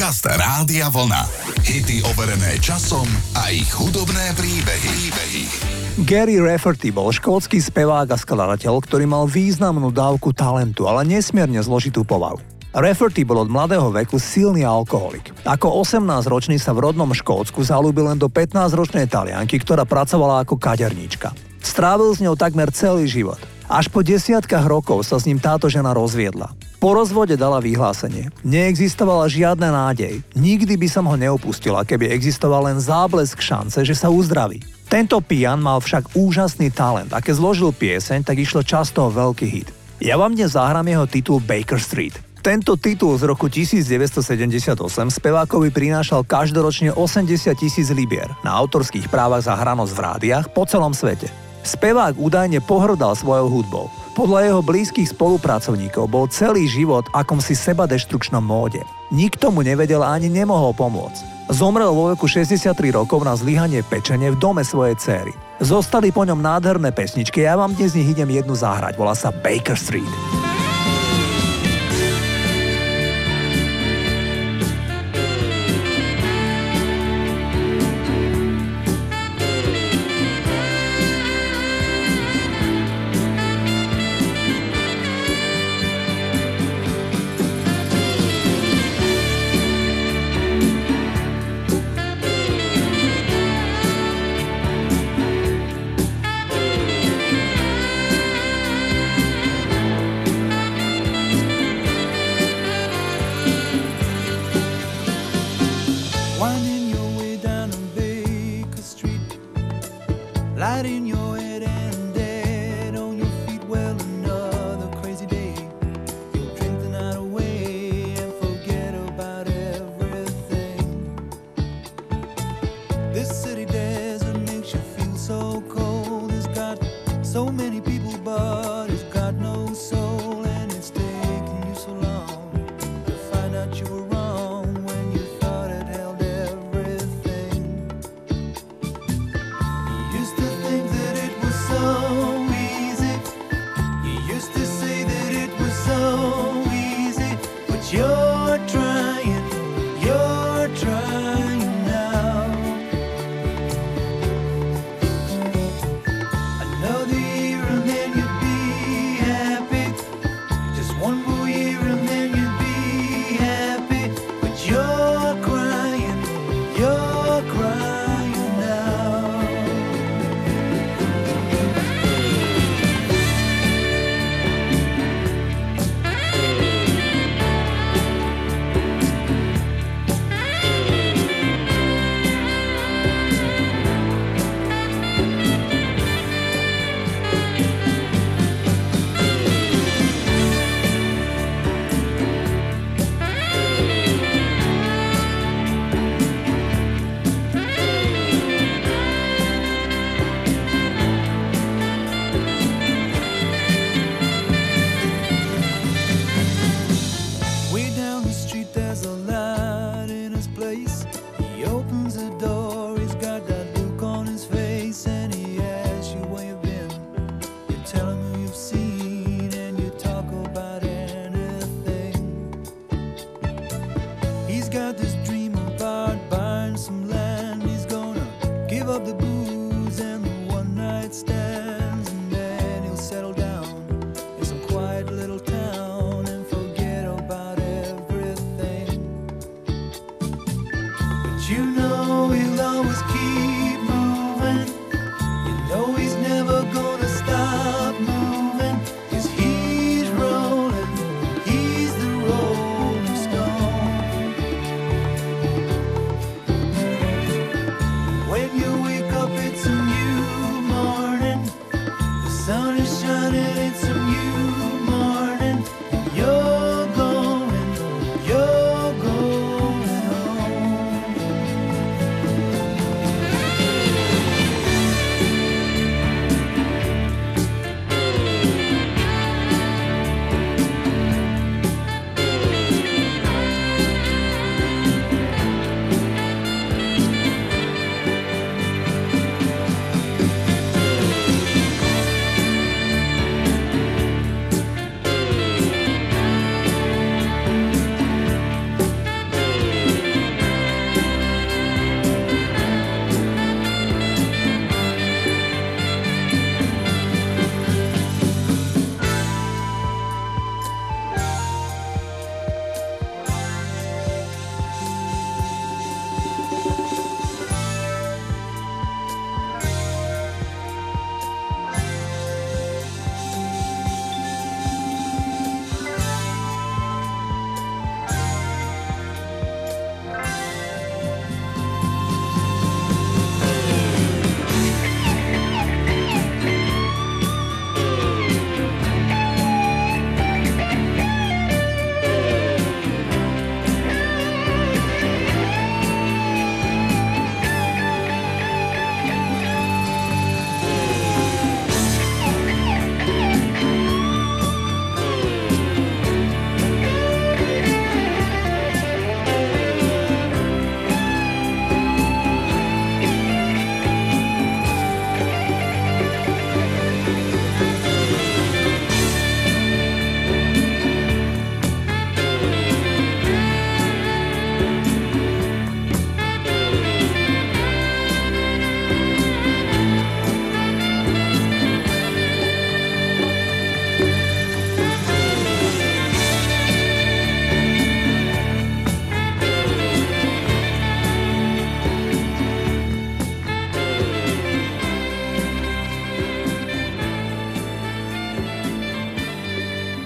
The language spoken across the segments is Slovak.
Podcast Rádia Vlna. Hity overené časom a ich hudobné príbehy. príbehy. Gary Rafferty bol škótsky spevák a skladateľ, ktorý mal významnú dávku talentu, ale nesmierne zložitú povahu. Rafferty bol od mladého veku silný alkoholik. Ako 18-ročný sa v rodnom Škótsku zalúbil len do 15-ročnej talianky, ktorá pracovala ako kaderníčka. Strávil s ňou takmer celý život. Až po desiatkách rokov sa s ním táto žena rozviedla. Po rozvode dala vyhlásenie. Neexistovala žiadna nádej. Nikdy by som ho neopustila, keby existoval len záblesk šance, že sa uzdraví. Tento pijan mal však úžasný talent a keď zložil pieseň, tak išlo často o veľký hit. Ja vám dnes zahrám jeho titul Baker Street. Tento titul z roku 1978 spevákovi prinášal každoročne 80 tisíc libier na autorských právach za hranosť v rádiách po celom svete. Spevák údajne pohrdal svojou hudbou. Podľa jeho blízkych spolupracovníkov bol celý život akomsi sebadeštrukčnom móde. Nikto mu nevedel ani nemohol pomôcť. Zomrel vo veku 63 rokov na zlyhanie pečenie v dome svojej céry. Zostali po ňom nádherné pesničky, ja vám dnes z nich idem jednu zahrať, volá sa Baker Street.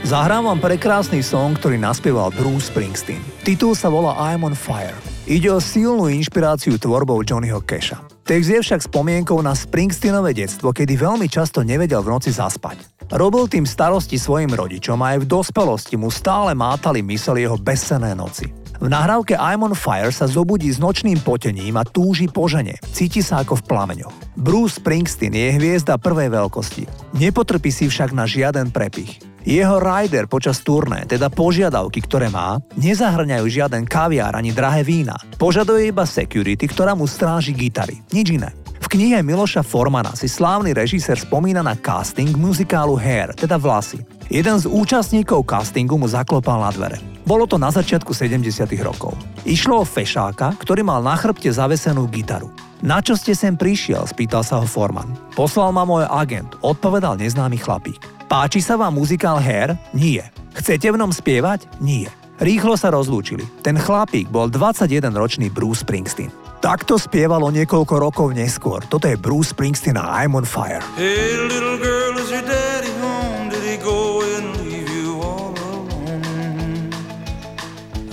Zahrám vám prekrásny song, ktorý naspieval Bruce Springsteen. Titul sa volá I'm on Fire. Ide o silnú inšpiráciu tvorbou Johnnyho Casha. Text je však spomienkou na Springsteenové detstvo, kedy veľmi často nevedel v noci zaspať. Robil tým starosti svojim rodičom a aj v dospelosti mu stále mátali mysel jeho bezsené noci. V nahrávke I'm on Fire sa zobudí s nočným potením a túži po žene. Cíti sa ako v plameňoch. Bruce Springsteen je hviezda prvej veľkosti. Nepotrpí si však na žiaden prepich. Jeho rider počas turné, teda požiadavky, ktoré má, nezahrňajú žiaden kaviár ani drahé vína. Požaduje iba security, ktorá mu stráži gitary. Nič iné. V knihe Miloša Formana si slávny režisér spomína na casting muzikálu Hair, teda vlasy. Jeden z účastníkov castingu mu zaklopal na dvere. Bolo to na začiatku 70. rokov. Išlo o fešáka, ktorý mal na chrbte zavesenú gitaru. Na čo ste sem prišiel? spýtal sa ho Forman. Poslal ma môj agent, odpovedal neznámy chlapík. Páči sa vám muzikál Hair? Nie. Chcete v ňom spievať? Nie. Rýchlo sa rozlúčili. Ten chlapík bol 21-ročný Bruce Springsteen. Takto spievalo niekoľko rokov neskôr. Toto je Bruce Springsteen a I'm on fire. Hey girl, is your daddy home? Did he go and leave you all alone?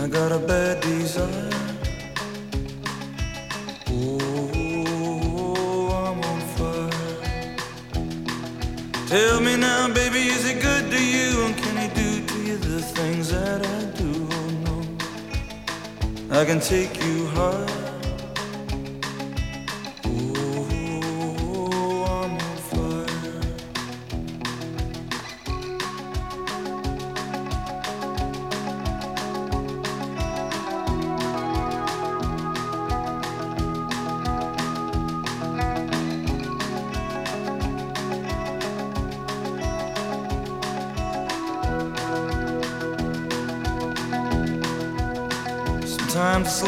I got a bad desire Tell me now, baby, is it good to you? And can he do to you the things that I do? Oh no, I can take you high.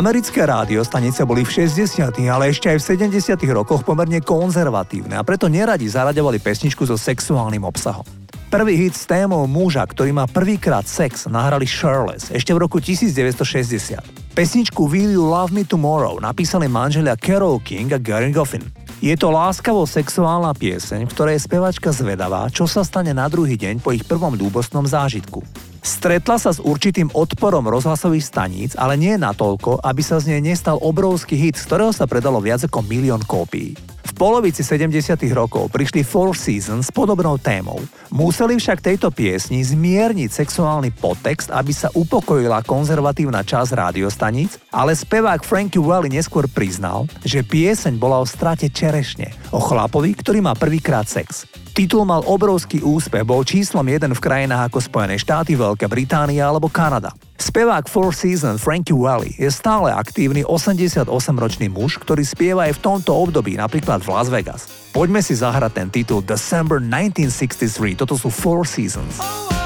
Americké rádiostanice boli v 60., ale ešte aj v 70. rokoch pomerne konzervatívne a preto neradi zaraďovali pesničku so sexuálnym obsahom. Prvý hit s témou muža, ktorý má prvýkrát sex, nahrali Shirless ešte v roku 1960. Pesničku Will You Love Me Tomorrow napísali manželia Carol King a Gary Goffin. Je to láskavo sexuálna pieseň, v ktorej je spevačka zvedavá, čo sa stane na druhý deň po ich prvom ľúbostnom zážitku. Stretla sa s určitým odporom rozhlasových staníc, ale nie natoľko, aby sa z nej nestal obrovský hit, z ktorého sa predalo viac ako milión kópií. V polovici 70. rokov prišli Four Seasons s podobnou témou. Museli však tejto piesni zmierniť sexuálny podtext, aby sa upokojila konzervatívna časť rádiostaníc, ale spevák Frankie Valli neskôr priznal, že pieseň bola o strate čerešne, o chlapovi, ktorý má prvýkrát sex. Titul mal obrovský úspech, bol číslom jeden v krajinách ako Spojené štáty, Veľká Británia alebo Kanada. Spevák Four Seasons Frankie Valli je stále aktívny 88-ročný muž, ktorý spieva aj v tomto období, napríklad v Las Vegas. Poďme si zahrať ten titul December 1963, toto sú Four Seasons. Oh,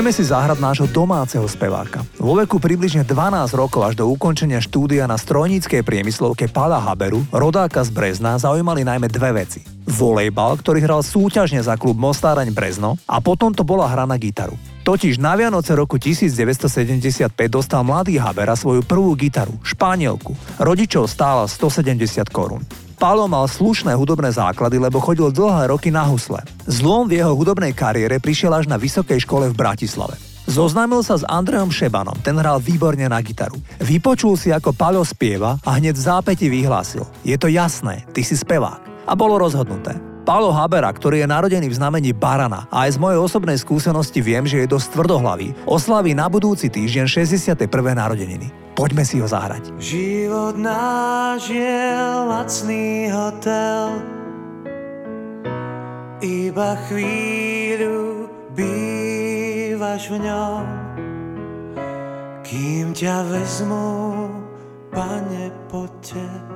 Ideme si zahrať nášho domáceho speváka. Vo veku približne 12 rokov až do ukončenia štúdia na strojníckej priemyslovke Pala Haberu, rodáka z Brezna, zaujímali najmä dve veci. Volejbal, ktorý hral súťažne za klub Mostáraň Brezno a potom to bola hra na gitaru. Totiž na Vianoce roku 1975 dostal mladý Habera svoju prvú gitaru, španielku. Rodičov stála 170 korún. Pálo mal slušné hudobné základy, lebo chodil dlhé roky na husle. Zlom v jeho hudobnej kariére prišiel až na vysokej škole v Bratislave. Zoznámil sa s Andreom Šebanom, ten hral výborne na gitaru. Vypočul si, ako Paľo spieva a hneď v zápäti vyhlásil. Je to jasné, ty si spevák. A bolo rozhodnuté. Pálo Habera, ktorý je narodený v znamení Barana a aj z mojej osobnej skúsenosti viem, že je dosť tvrdohlavý, oslaví na budúci týždeň 61. narodeniny. Poďme si ho zahrať. Život náš je lacný hotel Iba chvíľu bývaš v ňom Kým ťa vezmu, pane, poďte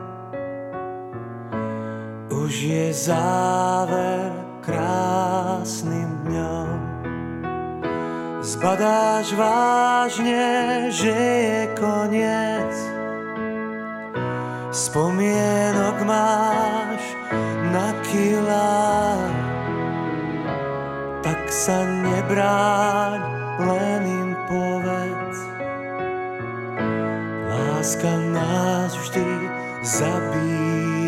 Už je záver krásnym dňom. Zbadáš vážne, že je koniec. Spomienok máš na kila. Tak sa nebráň, len im povedz. Láska nás vždy zabíja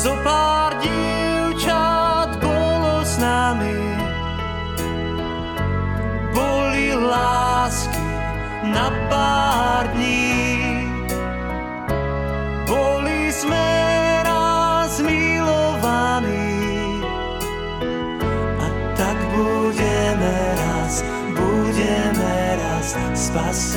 Zopár dievčat bolo s nami lásky na pár dní. Boli sme raz milovaní a tak budeme raz, budeme raz spasení.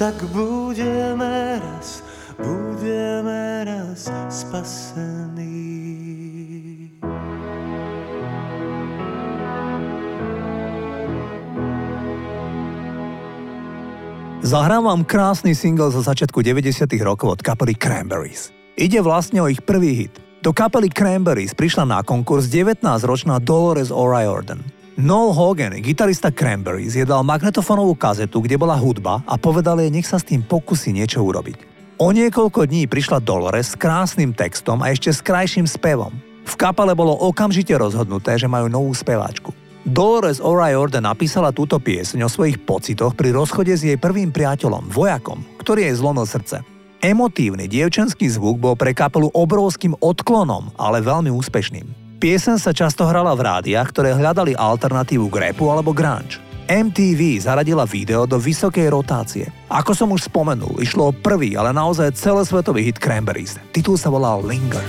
Tak budeme raz, budeme raz spasení. Zahrám vám krásny single zo začiatku 90. rokov od kapely Cranberries. Ide vlastne o ich prvý hit. Do kapely Cranberries prišla na konkurs 19-ročná Dolores O'Riordan. Noel Hogan, gitarista Cranberries, je dal magnetofónovú kazetu, kde bola hudba a povedal jej, nech sa s tým pokusí niečo urobiť. O niekoľko dní prišla Dolores s krásnym textom a ešte s krajším spevom. V kapale bolo okamžite rozhodnuté, že majú novú speváčku. Dolores O'Riordan napísala túto pieseň o svojich pocitoch pri rozchode s jej prvým priateľom, vojakom, ktorý jej zlomil srdce. Emotívny dievčenský zvuk bol pre kapelu obrovským odklonom, ale veľmi úspešným. Piesen sa často hrala v rádiách, ktoré hľadali alternatívu k rapu alebo grunge. MTV zaradila video do vysokej rotácie. Ako som už spomenul, išlo o prvý, ale naozaj celosvetový hit Cranberries. Titul sa volal Linger.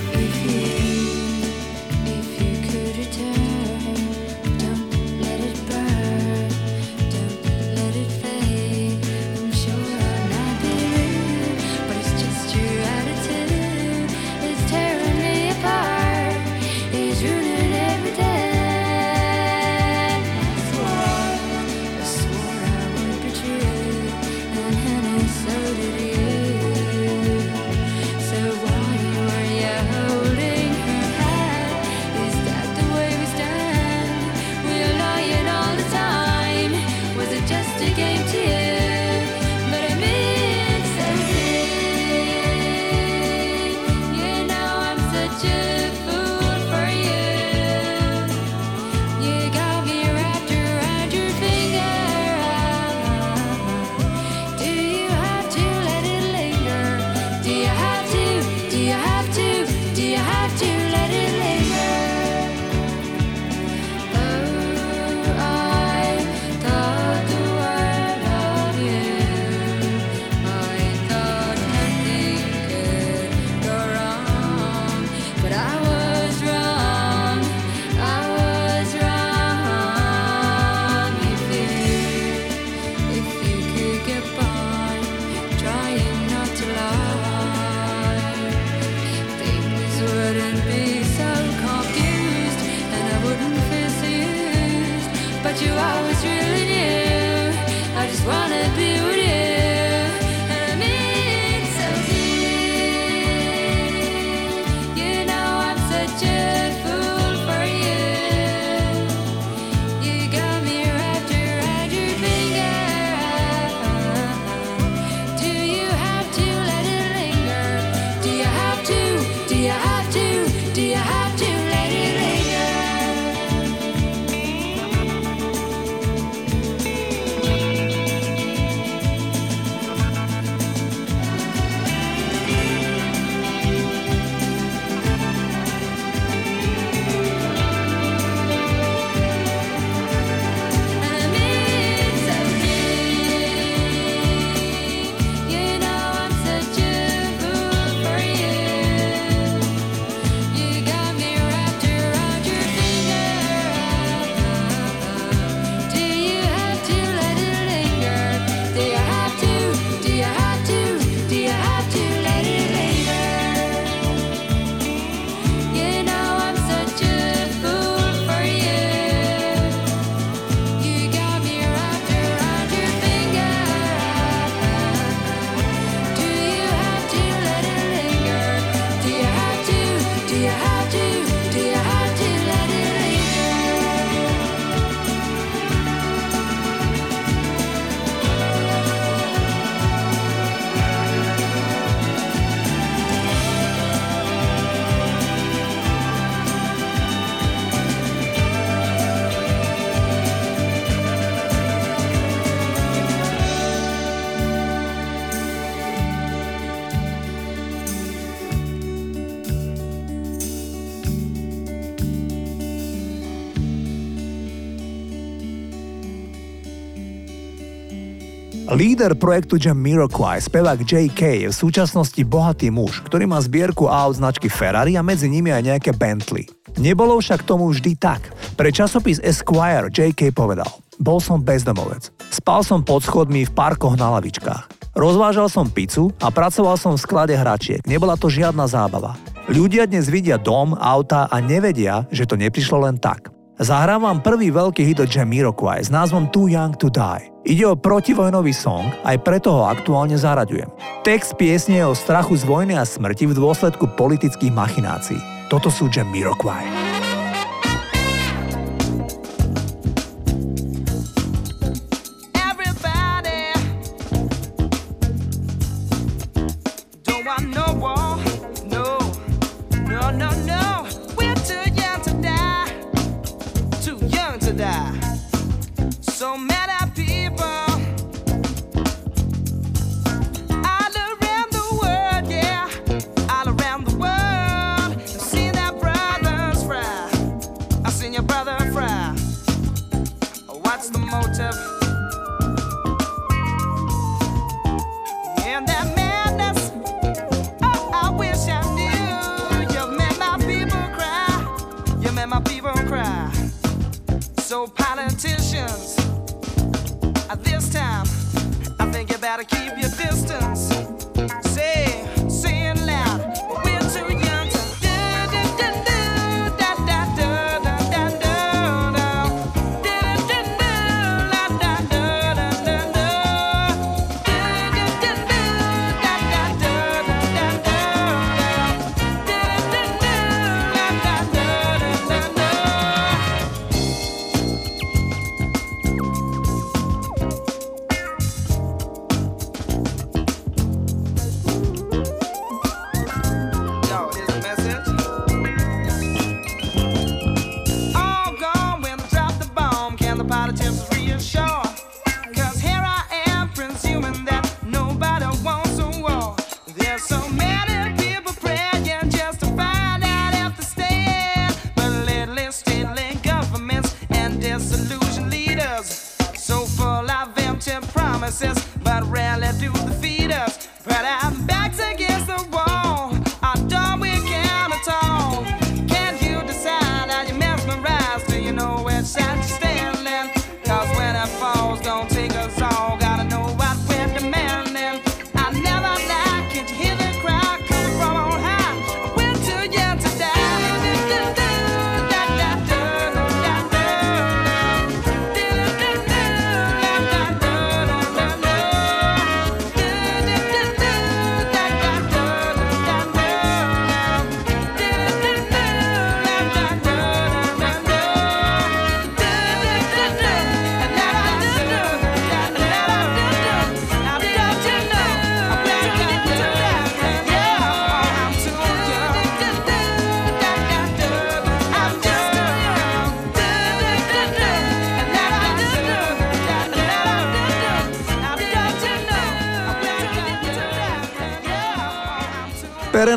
Líder projektu Jamiroquai, spevák JK, je v súčasnosti bohatý muž, ktorý má zbierku aut značky Ferrari a medzi nimi aj nejaké Bentley. Nebolo však tomu vždy tak. Pre časopis Esquire JK povedal Bol som bezdomovec. Spal som pod schodmi v parkoch na lavičkách. Rozvážal som pizzu a pracoval som v sklade hračiek. Nebola to žiadna zábava. Ľudia dnes vidia dom, auta a nevedia, že to neprišlo len tak. Zahrávam prvý veľký hit od Jamiroquai s názvom Too Young to Die. Ide o protivojnový song, aj preto ho aktuálne zaraďujem. Text piesne je o strachu z vojny a smrti v dôsledku politických machinácií. Toto sú Jamiroquai. fry.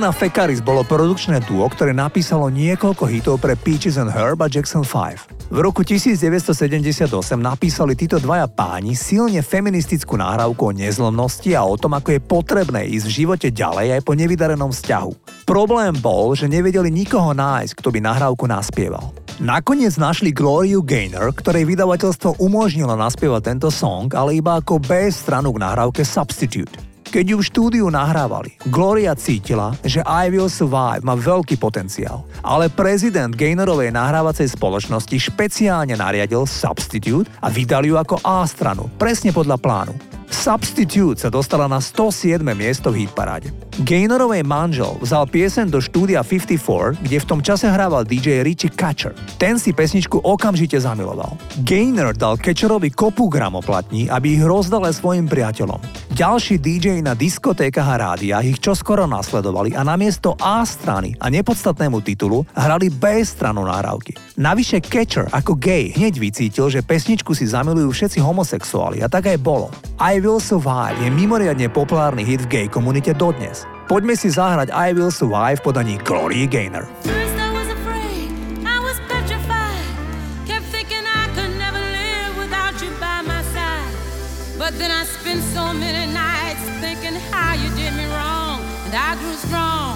Perena Fekaris bolo produkčné duo, ktoré napísalo niekoľko hitov pre Peaches and Herb a Jackson 5. V roku 1978 napísali títo dvaja páni silne feministickú nahrávku o nezlomnosti a o tom, ako je potrebné ísť v živote ďalej aj po nevydarenom vzťahu. Problém bol, že nevedeli nikoho nájsť, kto by nahrávku naspieval. Nakoniec našli Gloriu Gaynor, ktorej vydavateľstvo umožnilo naspievať tento song, ale iba ako B stranu k nahrávke Substitute. Keď ju v štúdiu nahrávali, Gloria cítila, že I Will Survive má veľký potenciál. Ale prezident Gaynorovej nahrávacej spoločnosti špeciálne nariadil Substitute a vydali ju ako A stranu, presne podľa plánu. Substitute sa dostala na 107. miesto v hitparáde. Gaynorovej manžel vzal piesen do štúdia 54, kde v tom čase hrával DJ Richie Catcher. Ten si pesničku okamžite zamiloval. Gaynor dal Catcherovi kopu gramoplatní, aby ich rozdal svojim priateľom. Ďalší DJ na diskotékach a rádiách ich čoskoro nasledovali a namiesto A strany a nepodstatnému titulu hrali B stranu nahrávky. Navyše Catcher ako gay hneď vycítil, že pesničku si zamilujú všetci homosexuáli a tak aj bolo. I Will Survive je mimoriadne populárny hit v gay komunite dodnes. Poďme si zahrať I Will Survive podaní Glory Gaynor. But then I spent so many nights thinking how you did me wrong, and I grew strong,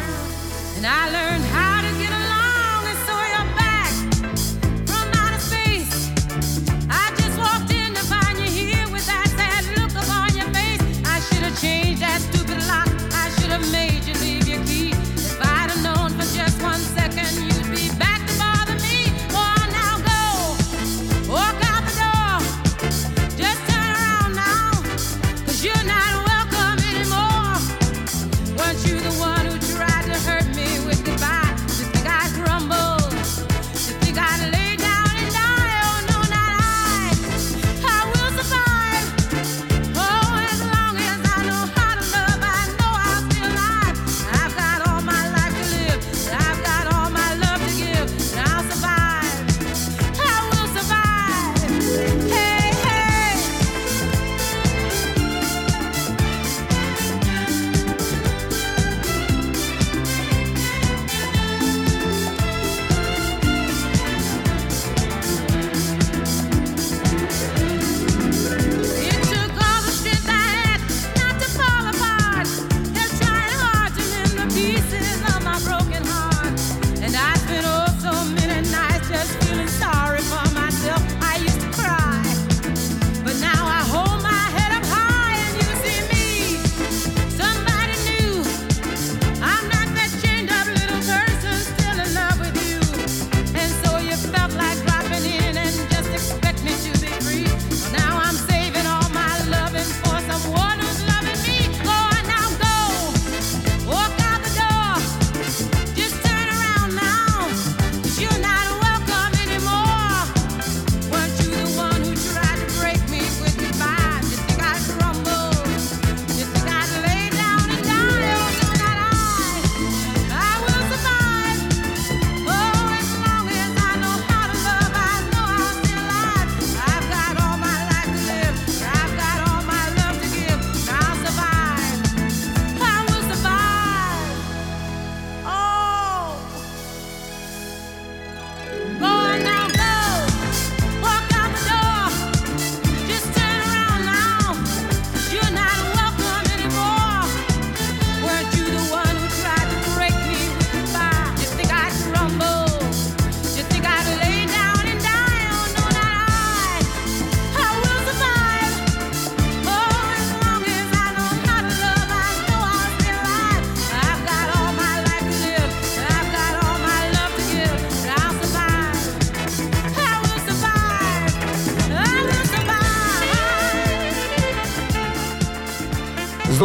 and I learned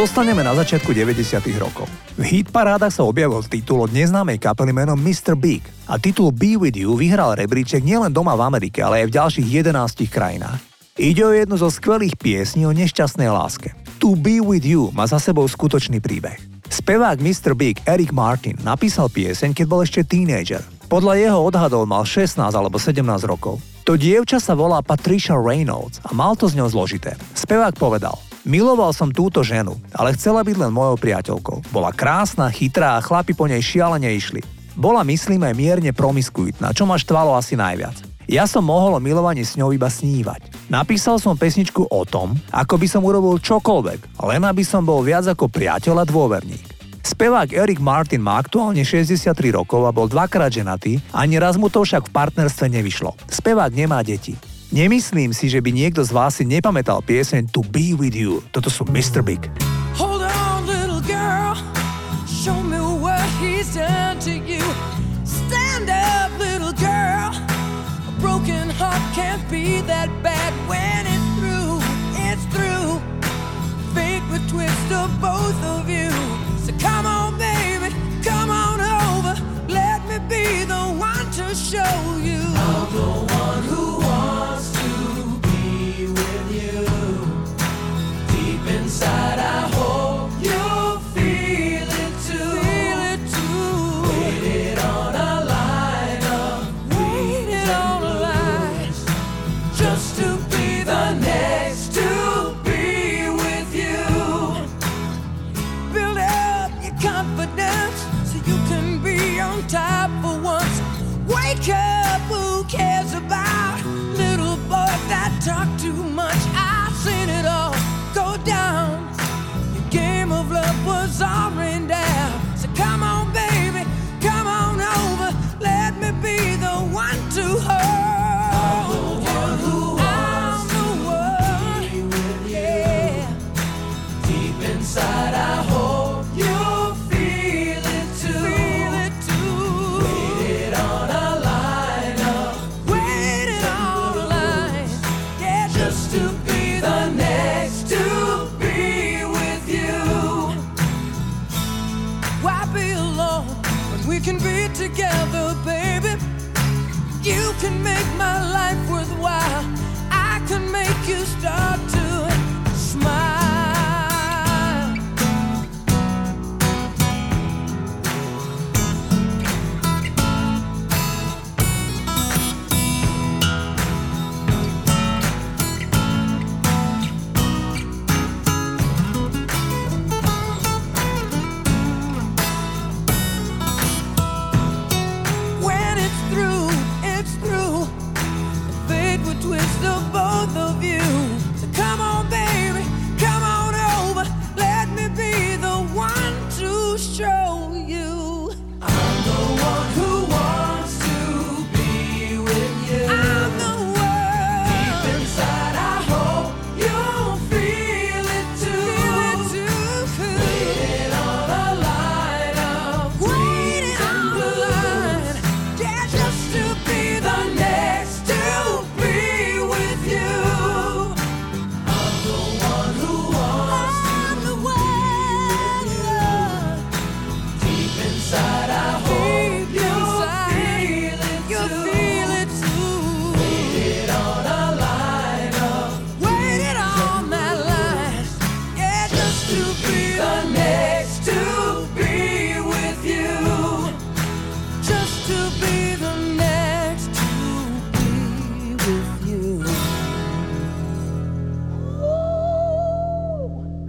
Zostaneme na začiatku 90. rokov. V hit parádach sa objavil titul od neznámej kapely menom Mr. Big a titul Be With You vyhral rebríček nielen doma v Amerike, ale aj v ďalších 11 krajinách. Ide o jednu zo skvelých piesní o nešťastnej láske. To Be With You má za sebou skutočný príbeh. Spevák Mr. Big Eric Martin napísal pieseň, keď bol ešte tínejdžer. Podľa jeho odhadov mal 16 alebo 17 rokov. To dievča sa volá Patricia Reynolds a mal to z ňou zložité. Spevák povedal, Miloval som túto ženu, ale chcela byť len mojou priateľkou. Bola krásna, chytrá a chlapi po nej šialene išli. Bola, myslím, aj mierne promiskuitná, čo ma štvalo asi najviac. Ja som mohol o milovaní s ňou iba snívať. Napísal som pesničku o tom, ako by som urobil čokoľvek, len aby som bol viac ako priateľ a dôverník. Spevák Eric Martin má aktuálne 63 rokov a bol dvakrát ženatý, ani raz mu to však v partnerstve nevyšlo. Spevák nemá deti. Nemyslím si, že by niekto z vás si nepamätal pieseň To Be With You. Toto sú Mr. Big. Hold on, little girl, show me what he's done to you. Stand up, little girl, a broken heart can't be that bad when it's through, it's through. Fate would twist of both of you. So come on, baby, come on over. Let me be the one to show you. I'm the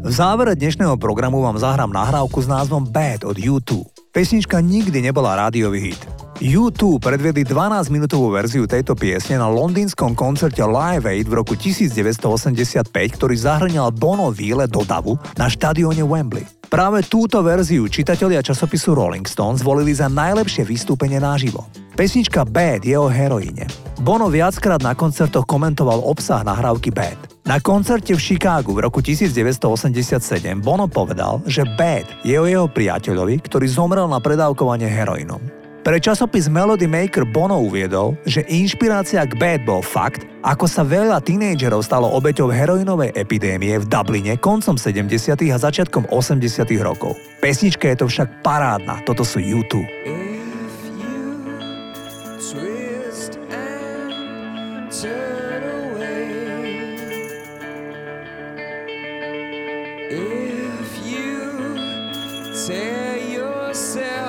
V závere dnešného programu vám zahrám nahrávku s názvom Bad od U2. Pesnička nikdy nebola rádiový hit. U2 predvedli 12-minútovú verziu tejto piesne na londýnskom koncerte Live Aid v roku 1985, ktorý zahrňal Bono výlet do Davu na štadióne Wembley. Práve túto verziu čitatelia časopisu Rolling Stone zvolili za najlepšie vystúpenie naživo. Pesnička Bad je o heroíne. Bono viackrát na koncertoch komentoval obsah nahrávky Bad. Na koncerte v Chicagu v roku 1987 Bono povedal, že Bad je o jeho priateľovi, ktorý zomrel na predávkovanie heroínom. Pre časopis Melody Maker Bono uviedol, že inšpirácia k Bad bol fakt, ako sa veľa tínejdžerov stalo obeťou heroinovej epidémie v Dubline koncom 70. a začiatkom 80. rokov. Pesnička je to však parádna, toto sú YouTube. Could throw